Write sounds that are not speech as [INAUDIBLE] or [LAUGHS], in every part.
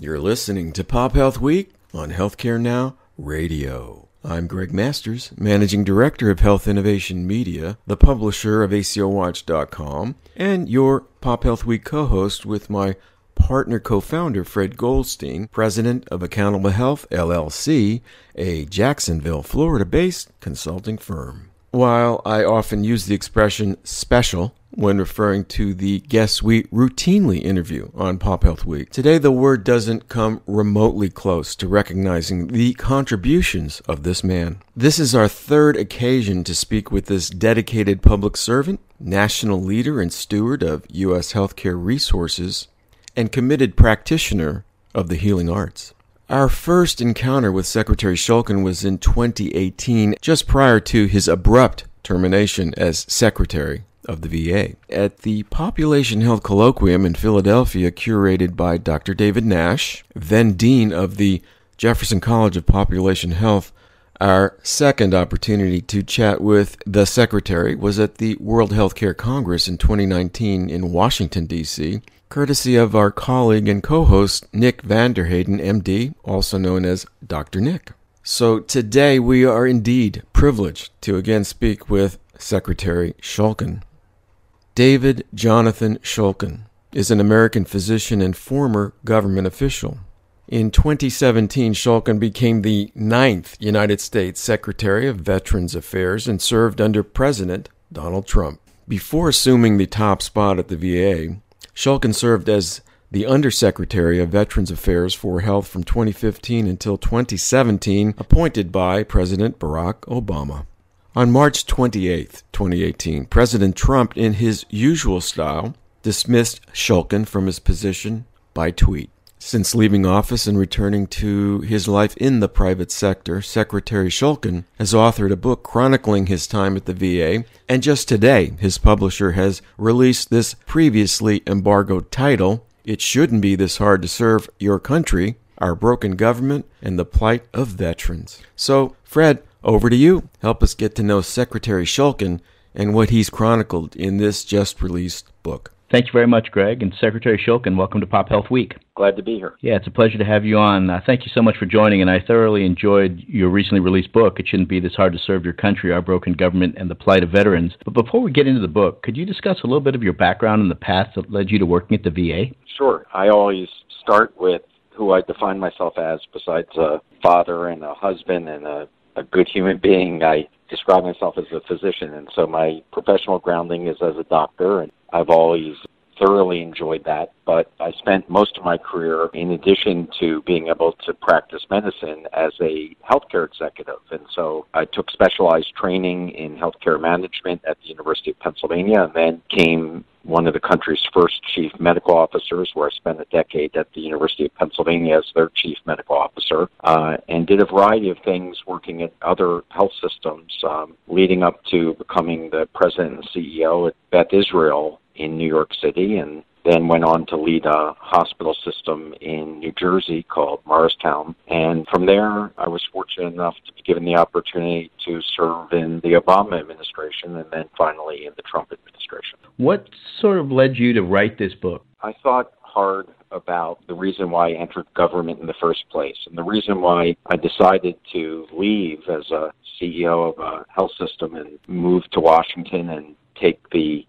You're listening to Pop Health Week on Healthcare Now Radio. I'm Greg Masters, Managing Director of Health Innovation Media, the publisher of ACOWatch.com, and your Pop Health Week co host with my partner co founder Fred Goldstein, president of Accountable Health LLC, a Jacksonville, Florida based consulting firm. While I often use the expression special when referring to the guests we routinely interview on Pop Health Week. Today, the word doesn't come remotely close to recognizing the contributions of this man. This is our third occasion to speak with this dedicated public servant, national leader and steward of U.S. healthcare resources, and committed practitioner of the healing arts. Our first encounter with Secretary Shulkin was in 2018, just prior to his abrupt termination as Secretary of the VA. At the Population Health Colloquium in Philadelphia, curated by Dr. David Nash, then Dean of the Jefferson College of Population Health, our second opportunity to chat with the Secretary was at the World Healthcare Congress in 2019 in Washington, D.C courtesy of our colleague and co host Nick van Terheyden, MD, also known as Dr. Nick. So today we are indeed privileged to again speak with Secretary Shulkin. David Jonathan Shulkin is an American physician and former government official. In 2017, Shulkin became the ninth United States Secretary of Veterans Affairs and served under President Donald Trump. Before assuming the top spot at the VA, Shulkin served as the Undersecretary of Veterans Affairs for Health from 2015 until 2017, appointed by President Barack Obama. On March 28, 2018, President Trump, in his usual style, dismissed Shulkin from his position by tweet. Since leaving office and returning to his life in the private sector, Secretary Shulkin has authored a book chronicling his time at the VA, and just today, his publisher has released this previously embargoed title, It Shouldn't Be This Hard to Serve Your Country, Our Broken Government, and the Plight of Veterans. So, Fred, over to you. Help us get to know Secretary Shulkin and what he's chronicled in this just released book. Thank you very much, Greg. And Secretary Shulkin, welcome to Pop Health Week. Glad to be here. Yeah, it's a pleasure to have you on. Uh, thank you so much for joining, and I thoroughly enjoyed your recently released book, It Shouldn't Be This Hard to Serve Your Country, Our Broken Government, and the Plight of Veterans. But before we get into the book, could you discuss a little bit of your background and the path that led you to working at the VA? Sure. I always start with who I define myself as, besides a father and a husband and a, a good human being. I describe myself as a physician, and so my professional grounding is as a doctor, and I've always thoroughly enjoyed that. But I spent most of my career, in addition to being able to practice medicine, as a healthcare executive. And so I took specialized training in healthcare management at the University of Pennsylvania and then came one of the country's first chief medical officers, where I spent a decade at the University of Pennsylvania as their chief medical officer, uh, and did a variety of things working at other health systems, um, leading up to becoming the president and CEO at Beth Israel in New York City and then went on to lead a hospital system in New Jersey called Morristown. And from there, I was fortunate enough to be given the opportunity to serve in the Obama administration and then finally in the Trump administration. What sort of led you to write this book? I thought hard about the reason why I entered government in the first place and the reason why I decided to leave as a CEO of a health system and move to Washington and take the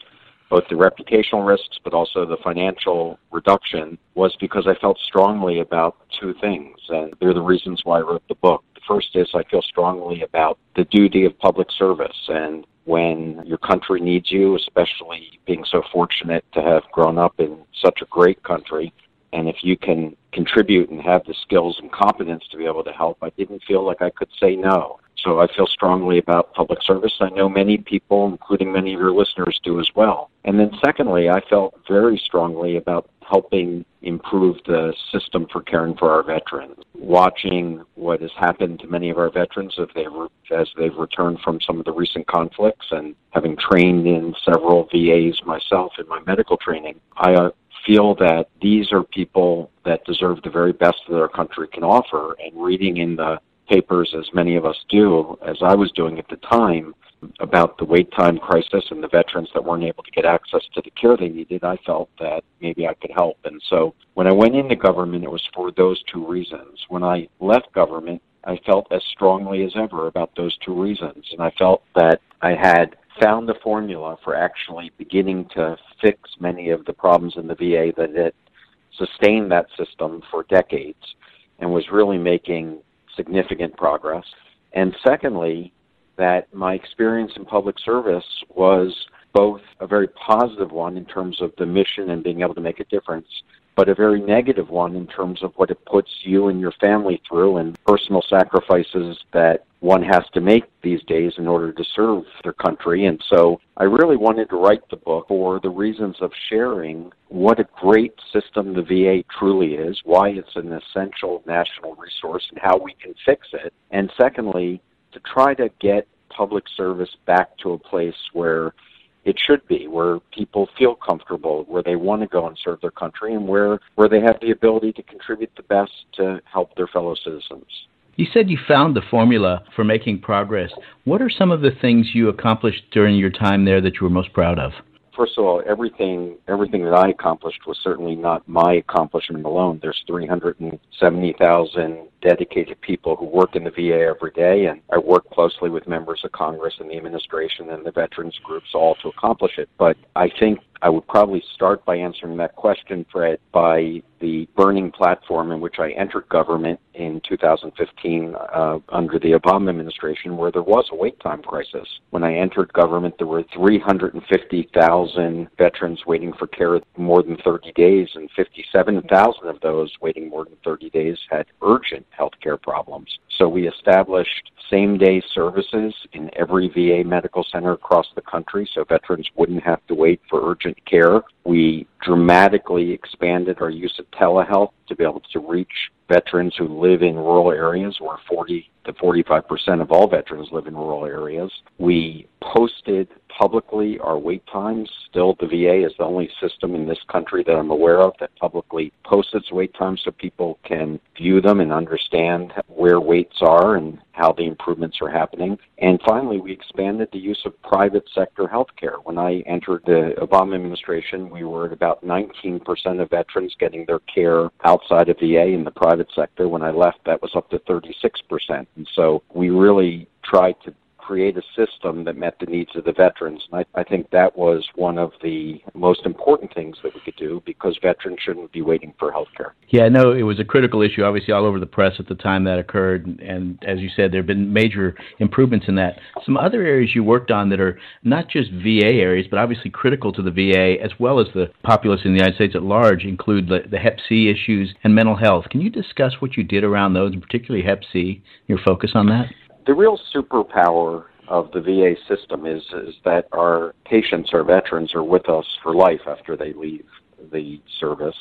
both the reputational risks but also the financial reduction was because I felt strongly about two things. And they're the reasons why I wrote the book. The first is I feel strongly about the duty of public service. And when your country needs you, especially being so fortunate to have grown up in such a great country, and if you can contribute and have the skills and competence to be able to help, I didn't feel like I could say no. So I feel strongly about public service. I know many people, including many of your listeners, do as well. And then secondly, I felt very strongly about helping improve the system for caring for our veterans. Watching what has happened to many of our veterans as they've, as they've returned from some of the recent conflicts and having trained in several VAs myself in my medical training, I uh, feel that these are people that deserve the very best that our country can offer. And reading in the papers, as many of us do, as I was doing at the time, about the wait time crisis and the veterans that weren't able to get access to the care they needed, I felt that maybe I could help. And so when I went into government, it was for those two reasons. When I left government, I felt as strongly as ever about those two reasons. And I felt that I had found the formula for actually beginning to fix many of the problems in the VA that had sustained that system for decades and was really making significant progress. And secondly, that my experience in public service was both a very positive one in terms of the mission and being able to make a difference, but a very negative one in terms of what it puts you and your family through and personal sacrifices that one has to make these days in order to serve their country. And so I really wanted to write the book for the reasons of sharing what a great system the VA truly is, why it's an essential national resource, and how we can fix it. And secondly, to try to get public service back to a place where it should be, where people feel comfortable, where they want to go and serve their country, and where, where they have the ability to contribute the best to help their fellow citizens. You said you found the formula for making progress. What are some of the things you accomplished during your time there that you were most proud of? First of all, everything everything that I accomplished was certainly not my accomplishment alone. There's 370,000 dedicated people who work in the VA every day, and I work closely with members of Congress and the administration and the veterans groups all to accomplish it. But I think I would probably start by answering that question, Fred, by the burning platform in which I entered government in 2015 uh, under the Obama administration, where there was a wait time crisis. When I entered government, there were 350,000 veterans waiting for care more than 30 days, and 57,000 of those waiting more than 30 days had urgent healthcare problems. So we established same day services in every VA medical center across the country so veterans wouldn't have to wait for urgent care. We dramatically expanded our use of telehealth to be able to reach veterans who live in rural areas where 40 to 45% of all veterans live in rural areas. We posted publicly our wait times. Still, the VA is the only system in this country that I'm aware of that publicly posts its wait times so people can view them and understand where waits are and how the improvements are happening. And finally, we expanded the use of private sector healthcare. When I entered the Obama administration, we were at about 19% of veterans getting their care outside of VA in the private sector. When I left, that was up to 36%. And so we really tried to create a system that met the needs of the veterans. And I, I think that was one of the most important things that we could do because veterans shouldn't be waiting for health care. Yeah, I know it was a critical issue, obviously, all over the press at the time that occurred. And as you said, there have been major improvements in that. Some other areas you worked on that are not just VA areas, but obviously critical to the VA as well as the populace in the United States at large include the, the Hep C issues and mental health. Can you discuss what you did around those, and particularly Hep C, your focus on that? The real superpower of the VA system is is that our patients, our veterans, are with us for life after they leave the service.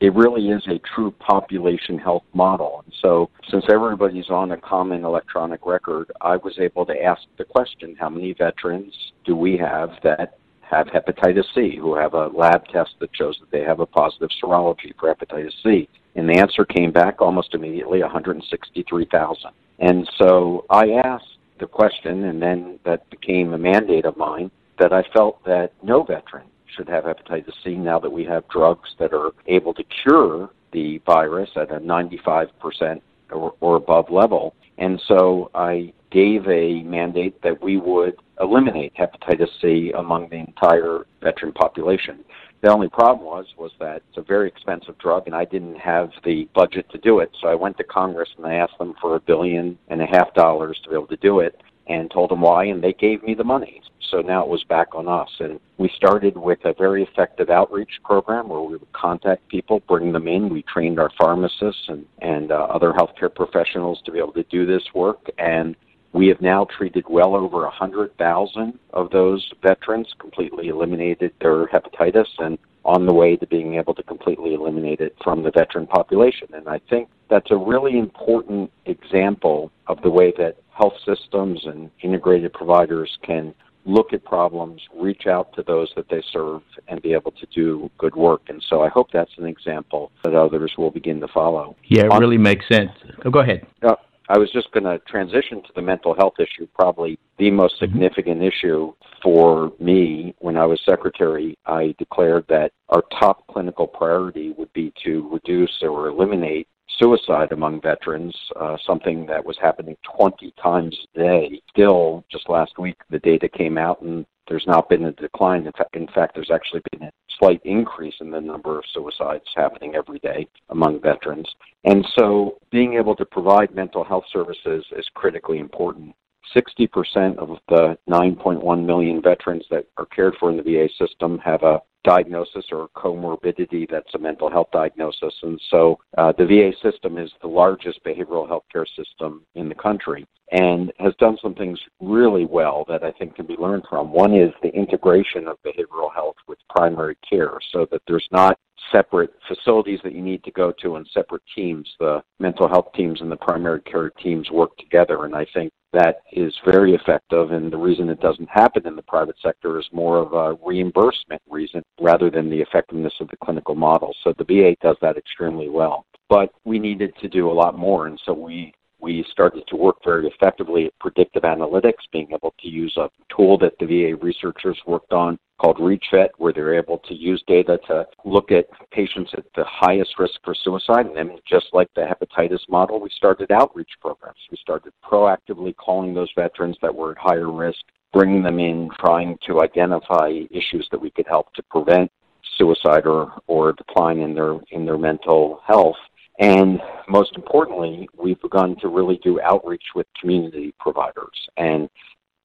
It really is a true population health model. And so, since everybody's on a common electronic record, I was able to ask the question how many veterans do we have that have hepatitis C, who have a lab test that shows that they have a positive serology for hepatitis C? And the answer came back almost immediately 163,000. And so I asked the question, and then that became a mandate of mine, that I felt that no veteran should have hepatitis C now that we have drugs that are able to cure the virus at a 95% or, or above level. And so I gave a mandate that we would eliminate hepatitis C among the entire veteran population. The only problem was was that it's a very expensive drug, and I didn't have the budget to do it. So I went to Congress and I asked them for a billion and a half dollars to be able to do it, and told them why, and they gave me the money. So now it was back on us, and we started with a very effective outreach program where we would contact people, bring them in. We trained our pharmacists and and uh, other healthcare professionals to be able to do this work, and we have now treated well over 100,000 of those veterans, completely eliminated their hepatitis, and on the way to being able to completely eliminate it from the veteran population. And I think that's a really important example of the way that health systems and integrated providers can look at problems, reach out to those that they serve, and be able to do good work. And so I hope that's an example that others will begin to follow. Yeah, it on, really makes sense. Oh, go ahead. Uh, I was just going to transition to the mental health issue, probably the most mm-hmm. significant issue for me when I was secretary. I declared that our top clinical priority would be to reduce or eliminate suicide among veterans, uh, something that was happening 20 times a day. Still, just last week, the data came out and there's not been a decline. In fact, in fact, there's actually been a slight increase in the number of suicides happening every day among veterans. And so being able to provide mental health services is critically important. 60% of the 9.1 million veterans that are cared for in the VA system have a diagnosis or comorbidity that's a mental health diagnosis. And so uh, the VA system is the largest behavioral health care system in the country and has done some things really well that I think can be learned from. One is the integration of behavioral health with primary care so that there's not separate facilities that you need to go to and separate teams. The mental health teams and the primary care teams work together, and I think that is very effective. And the reason it doesn't happen in the private sector is more of a reimbursement reason rather than the effectiveness of the clinical model. So the VA does that extremely well. But we needed to do a lot more, and so we we started to work very effectively at predictive analytics, being able to use a tool that the VA researchers worked on called ReachVet, where they're able to use data to look at patients at the highest risk for suicide. And then, just like the hepatitis model, we started outreach programs. We started proactively calling those veterans that were at higher risk, bringing them in, trying to identify issues that we could help to prevent suicide or, or decline in their in their mental health and most importantly, we've begun to really do outreach with community providers and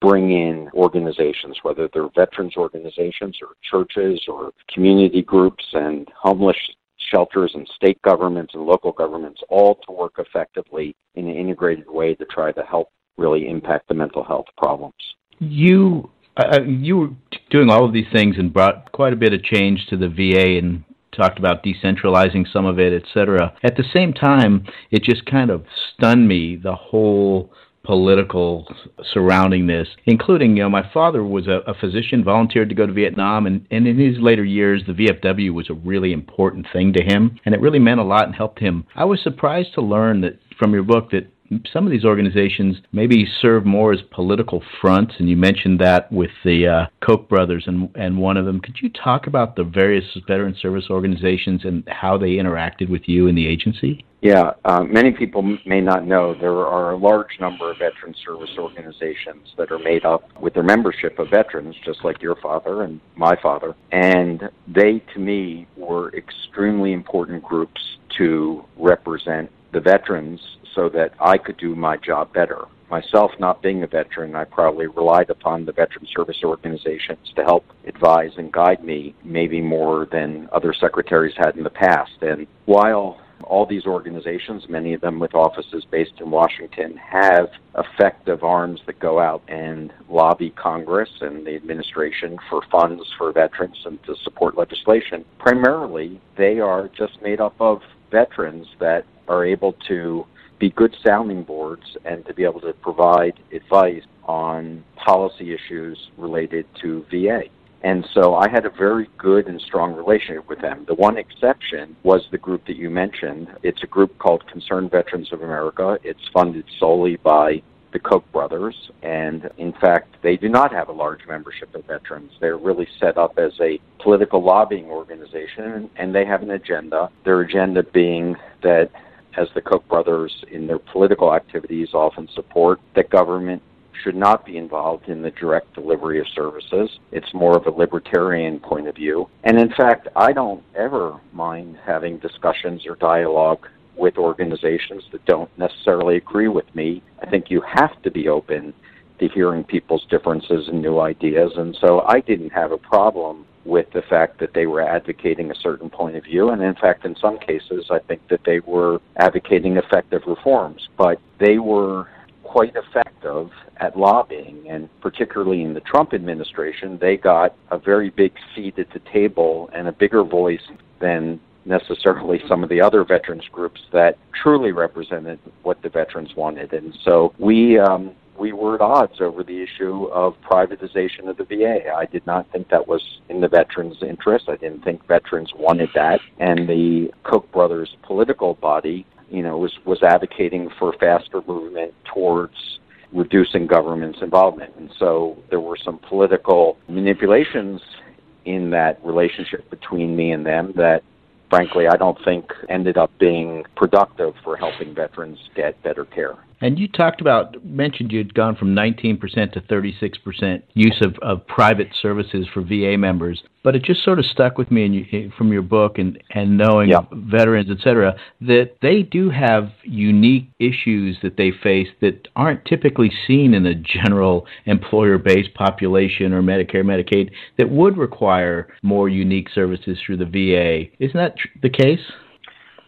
bring in organizations, whether they're veterans organizations or churches or community groups and homeless shelters and state governments and local governments, all to work effectively in an integrated way to try to help really impact the mental health problems. You uh, you were doing all of these things and brought quite a bit of change to the VA and talked about decentralizing some of it, etc. At the same time, it just kind of stunned me the whole political surrounding this, including, you know, my father was a, a, physician, volunteered to go to Vietnam, and, and in his later years, the VFW was a really important thing to him, and it really meant a lot and helped him. I was surprised to learn that from your book that some of these organizations maybe serve more as political fronts, and you mentioned that with the uh, Koch brothers and and one of them. Could you talk about the various veteran service organizations and how they interacted with you in the agency? Yeah, uh, many people may not know there are a large number of veteran service organizations that are made up with their membership of veterans, just like your father and my father. And they, to me, were extremely important groups to represent the veterans so that I could do my job better. Myself, not being a veteran, I probably relied upon the veteran service organizations to help advise and guide me, maybe more than other secretaries had in the past. And while all these organizations, many of them with offices based in Washington, have effective arms that go out and lobby Congress and the administration for funds for veterans and to support legislation. Primarily, they are just made up of veterans that are able to be good sounding boards and to be able to provide advice on policy issues related to VA. And so I had a very good and strong relationship with them. The one exception was the group that you mentioned. It's a group called Concerned Veterans of America. It's funded solely by the Koch brothers, and in fact, they do not have a large membership of veterans. They're really set up as a political lobbying organization, and they have an agenda. Their agenda being that as the Koch brothers in their political activities often support, that government should not be involved in the direct delivery of services. It's more of a libertarian point of view. And in fact, I don't ever mind having discussions or dialogue with organizations that don't necessarily agree with me. I think you have to be open to hearing people's differences and new ideas. And so I didn't have a problem with the fact that they were advocating a certain point of view. And in fact, in some cases, I think that they were advocating effective reforms, but they were quite effective at lobbying. And particularly in the Trump administration, they got a very big seat at the table and a bigger voice than necessarily some of the other veterans groups that truly represented what the veterans wanted. And so we um, we were at odds over the issue of privatization of the VA. I did not think that was in the veterans' interest. I didn't think veterans wanted that. And the Koch brothers political body you know, was, was advocating for faster movement towards reducing government's involvement. And so there were some political manipulations in that relationship between me and them that frankly I don't think ended up being productive for helping veterans get better care. And you talked about, mentioned you'd gone from 19% to 36% use of, of private services for VA members. But it just sort of stuck with me you, from your book and, and knowing yeah. veterans, et cetera, that they do have unique issues that they face that aren't typically seen in the general employer based population or Medicare, Medicaid that would require more unique services through the VA. Isn't that tr- the case?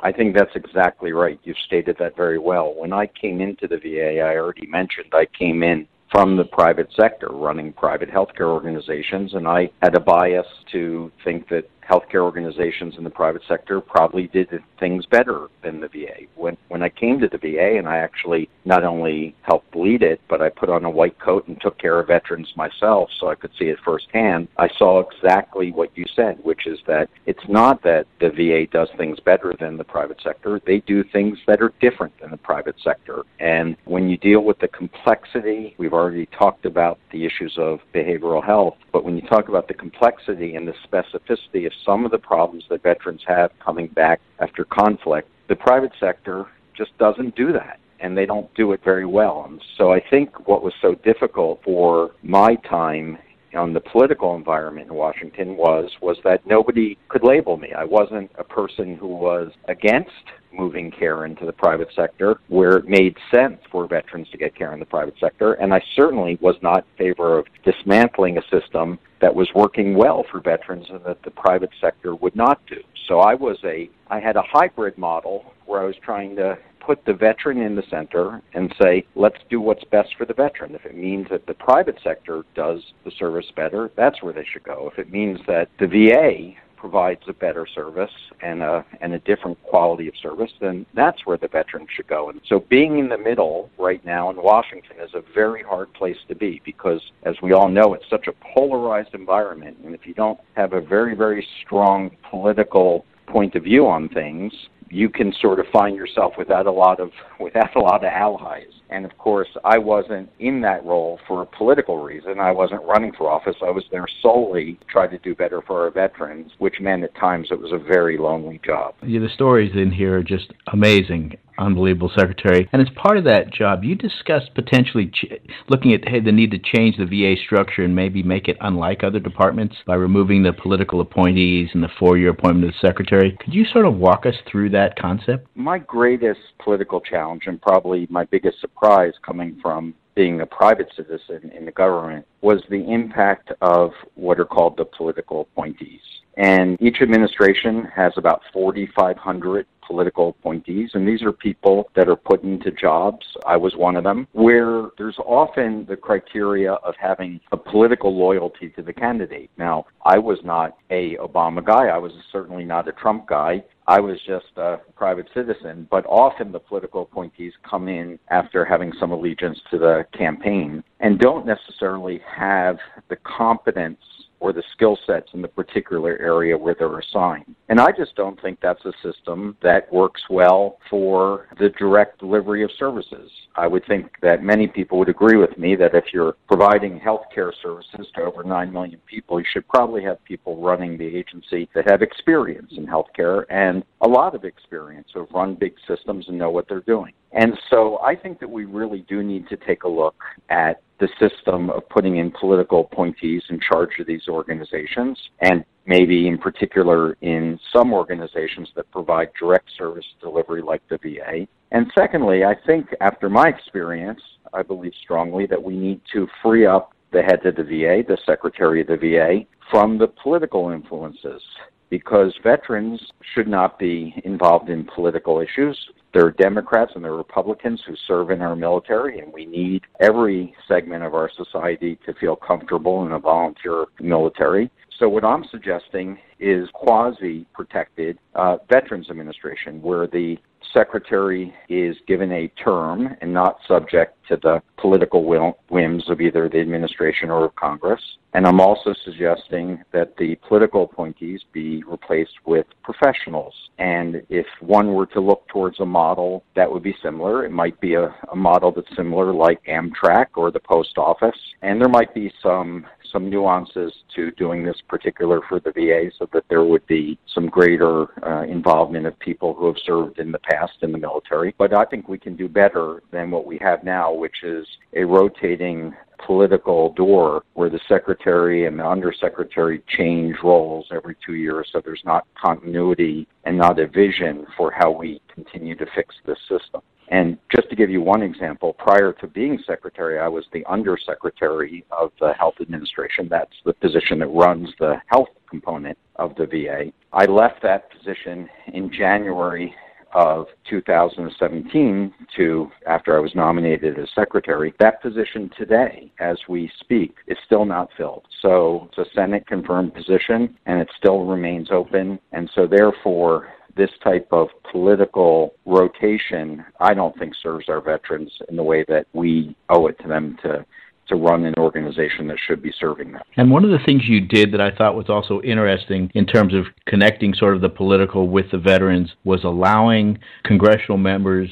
I think that's exactly right. You've stated that very well. When I came into the VA, I already mentioned I came in from the private sector running private healthcare organizations, and I had a bias to think that healthcare organizations in the private sector probably did things better than the VA. When when I came to the VA and I actually not only helped lead it, but I put on a white coat and took care of veterans myself so I could see it firsthand, I saw exactly what you said, which is that it's not that the VA does things better than the private sector. They do things that are different than the private sector. And when you deal with the complexity, we've already talked about the issues of behavioral health, but when you talk about the complexity and the specificity of some of the problems that veterans have coming back after conflict, the private sector just doesn't do that and they don't do it very well. And so I think what was so difficult for my time on the political environment in Washington was was that nobody could label me. I wasn't a person who was against moving care into the private sector where it made sense for veterans to get care in the private sector. And I certainly was not in favor of dismantling a system that was working well for veterans and that the private sector would not do. So I was a I had a hybrid model where I was trying to put the veteran in the center and say, let's do what's best for the veteran. If it means that the private sector does the service better, that's where they should go. If it means that the VA provides a better service and a and a different quality of service, then that's where the veteran should go. And so being in the middle right now in Washington is a very hard place to be because as we all know it's such a polarized environment and if you don't have a very, very strong political point of view on things, you can sort of find yourself without a lot of [LAUGHS] without a lot of allies. And of course, I wasn't in that role for a political reason. I wasn't running for office. I was there solely to try to do better for our veterans, which meant at times it was a very lonely job. Yeah, the stories in here are just amazing unbelievable secretary. And as part of that job, you discussed potentially ch- looking at hey, the need to change the VA structure and maybe make it unlike other departments by removing the political appointees and the four-year appointment of the secretary. Could you sort of walk us through that concept? My greatest political challenge and probably my biggest surprise coming from being a private citizen in the government was the impact of what are called the political appointees. And each administration has about 4,500 political appointees, and these are people that are put into jobs. I was one of them, where there's often the criteria of having a political loyalty to the candidate. Now, I was not a Obama guy. I was certainly not a Trump guy. I was just a private citizen, but often the political appointees come in after having some allegiance to the campaign and don't necessarily have the competence or the skill sets in the particular area where they're assigned. And I just don't think that's a system that works well for the direct delivery of services. I would think that many people would agree with me that if you're providing health care services to over 9 million people, you should probably have people running the agency that have experience in healthcare and a lot of experience, who have run big systems and know what they're doing. And so I think that we really do need to take a look at the system of putting in political appointees in charge of these organizations, and maybe in particular in some organizations that provide direct service delivery like the VA. And secondly, I think after my experience, I believe strongly that we need to free up the head of the VA, the secretary of the VA, from the political influences because veterans should not be involved in political issues. There are Democrats and there are Republicans who serve in our military, and we need every segment of our society to feel comfortable in a volunteer military. So, what I'm suggesting is quasi protected uh, Veterans Administration, where the secretary is given a term and not subject to the political whims of either the administration or of Congress. And I'm also suggesting that the political appointees be replaced with professionals. And if one were to look towards a model that would be similar. It might be a, a model that's similar like Amtrak or the post office. And there might be some some nuances to doing this particular for the VA so that there would be some greater uh, involvement of people who have served in the past in the military. But I think we can do better than what we have now, which is a rotating political door where the secretary and the undersecretary change roles every two years so there's not continuity and not a vision for how we continue to fix this system. And just to give you one example, prior to being secretary, I was the undersecretary of the Health Administration. That's the position that runs the health component of the VA. I left that position in January of 2017 to after I was nominated as secretary. That position today, as we speak, is still not filled. So it's a Senate confirmed position and it still remains open. And so therefore, this type of political rotation, I don't think serves our veterans in the way that we owe it to them to to run an organization that should be serving them. And one of the things you did that I thought was also interesting in terms of connecting sort of the political with the veterans was allowing congressional members,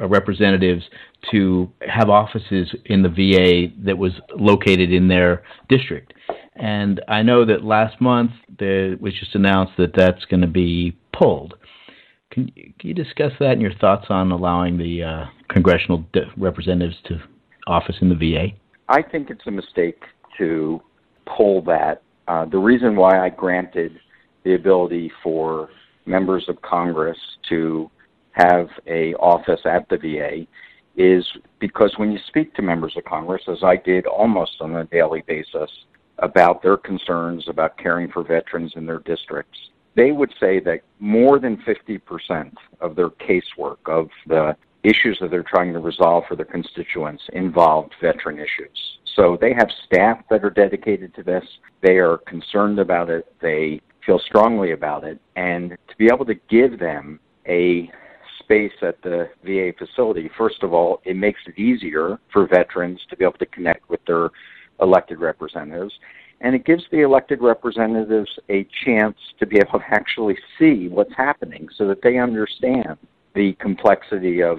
uh, representatives to have offices in the VA that was located in their district. And I know that last month it was just announced that that's going to be pulled. Can, can you discuss that and your thoughts on allowing the uh, congressional representatives to office in the VA? I think it's a mistake to pull that. Uh, the reason why I granted the ability for members of Congress to have a office at the VA is because when you speak to members of Congress, as I did almost on a daily basis, about their concerns about caring for veterans in their districts, they would say that more than 50% of their casework, of the issues that they're trying to resolve for their constituents, involved veteran issues. So they have staff that are dedicated to this. They are concerned about it. They feel strongly about it. And to be able to give them a space at the VA facility, first of all, it makes it easier for veterans to be able to connect with their elected representatives and it gives the elected representatives a chance to be able to actually see what's happening so that they understand the complexity of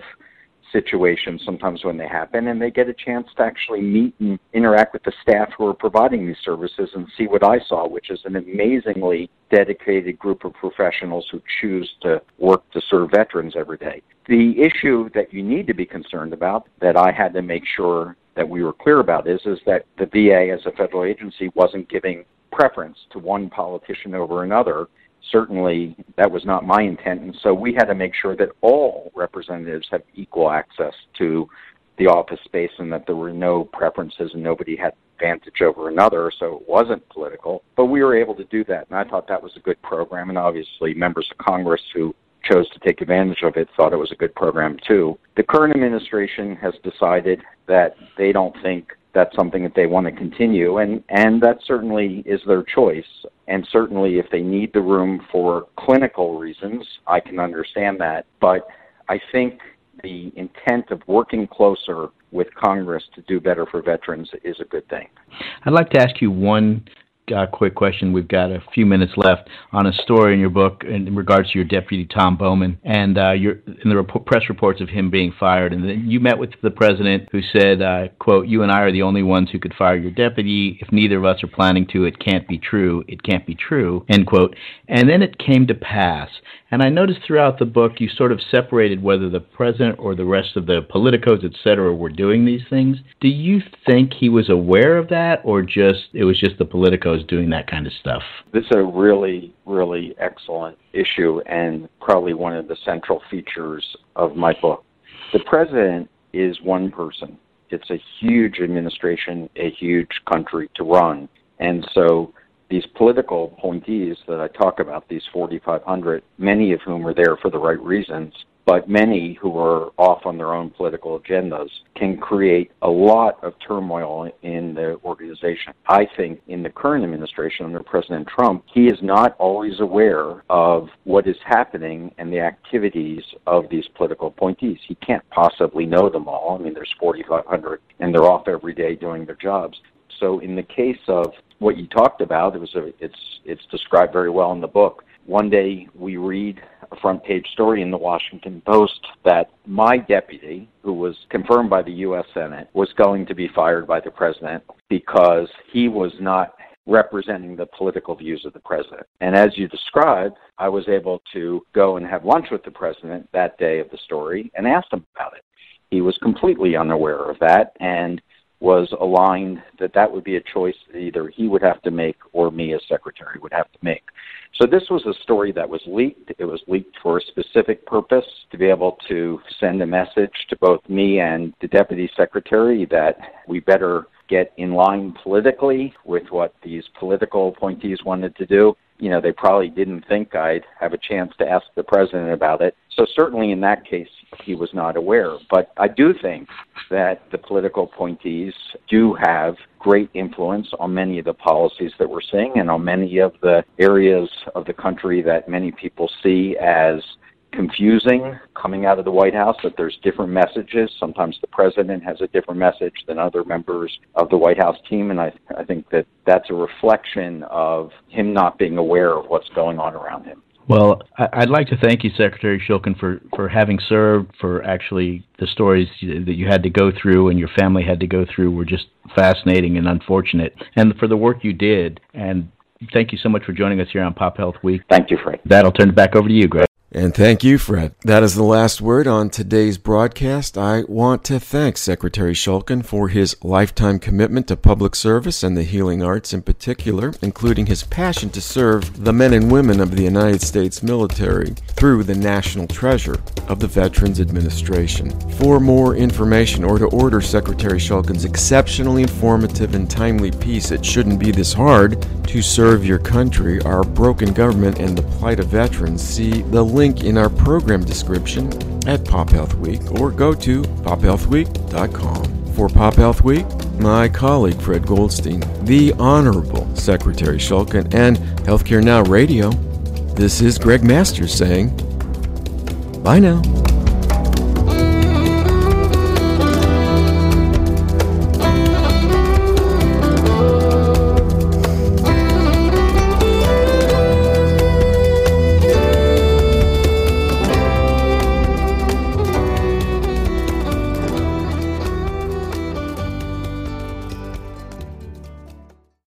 situations sometimes when they happen and they get a chance to actually meet and interact with the staff who are providing these services and see what I saw, which is an amazingly dedicated group of professionals who choose to work to serve veterans every day. The issue that you need to be concerned about that I had to make sure that we were clear about is is that the VA as a federal agency wasn't giving preference to one politician over another. Certainly, that was not my intent, and so we had to make sure that all representatives have equal access to the office space and that there were no preferences and nobody had advantage over another, so it wasn't political. But we were able to do that, and I thought that was a good program. And obviously, members of Congress who chose to take advantage of it thought it was a good program too. The current administration has decided that they don't think that's something that they want to continue and and that certainly is their choice and certainly if they need the room for clinical reasons I can understand that but I think the intent of working closer with Congress to do better for veterans is a good thing. I'd like to ask you one uh, quick question. We've got a few minutes left on a story in your book in regards to your deputy Tom Bowman and uh, your in the rep- press reports of him being fired. And then you met with the president, who said, uh, "quote You and I are the only ones who could fire your deputy. If neither of us are planning to, it can't be true. It can't be true." End quote. And then it came to pass. And I noticed throughout the book you sort of separated whether the president or the rest of the politicos, et cetera, were doing these things. Do you think he was aware of that, or just it was just the politicos doing that kind of stuff? This is a really, really excellent issue, and probably one of the central features of my book. The president is one person. It's a huge administration, a huge country to run, and so these political appointees that I talk about, these 4,500, many of whom are there for the right reasons, but many who are off on their own political agendas can create a lot of turmoil in the organization. I think in the current administration under President Trump, he is not always aware of what is happening and the activities of these political appointees. He can't possibly know them all. I mean, there's 4,500 and they're off every day doing their jobs. So in the case of what you talked about, it was a, it's it's described very well in the book. one day we read a front page story in the Washington Post that my deputy, who was confirmed by the U.S. Senate, was going to be fired by the president because he was not representing the political views of the president. And as you described, I was able to go and have lunch with the president that day of the story and asked him about it. He was completely unaware of that and was aligned that that would be a choice that either he would have to make or me as secretary would have to make. So this was a story that was leaked. It was leaked for a specific purpose to be able to send a message to both me and the deputy secretary that we better get in line politically with what these political appointees wanted to do. You know, they probably didn't think I'd have a chance to ask the president about it. So certainly in that case, he was not aware. But I do think that the political appointees do have great influence on many of the policies that we're seeing and on many of the areas of the country that many people see as confusing coming out of the White House that there's different messages. Sometimes the president has a different message than other members of the White House team, and I, I think that that's a reflection of him not being aware of what's going on around him. Well, I'd like to thank you, Secretary Shulkin, for, for having served, for actually the stories that you had to go through and your family had to go through were just fascinating and unfortunate, and for the work you did. And thank you so much for joining us here on Pop Health Week. Thank you, Fred. That'll turn it back over to you, Greg. And thank you, Fred. That is the last word on today's broadcast. I want to thank Secretary Shulkin for his lifetime commitment to public service and the healing arts in particular, including his passion to serve the men and women of the United States military through the national treasure of the Veterans Administration. For more information or to order Secretary Shulkin's exceptionally informative and timely piece, It Shouldn't Be This Hard to Serve Your Country, Our Broken Government and the Plight of Veterans, see the link in our program description at Pop Health Week or go to pophealthweek.com. For Pop Health Week, my colleague Fred Goldstein, the Honorable Secretary Shulkin, and Healthcare Now Radio, this is Greg Masters saying, bye now.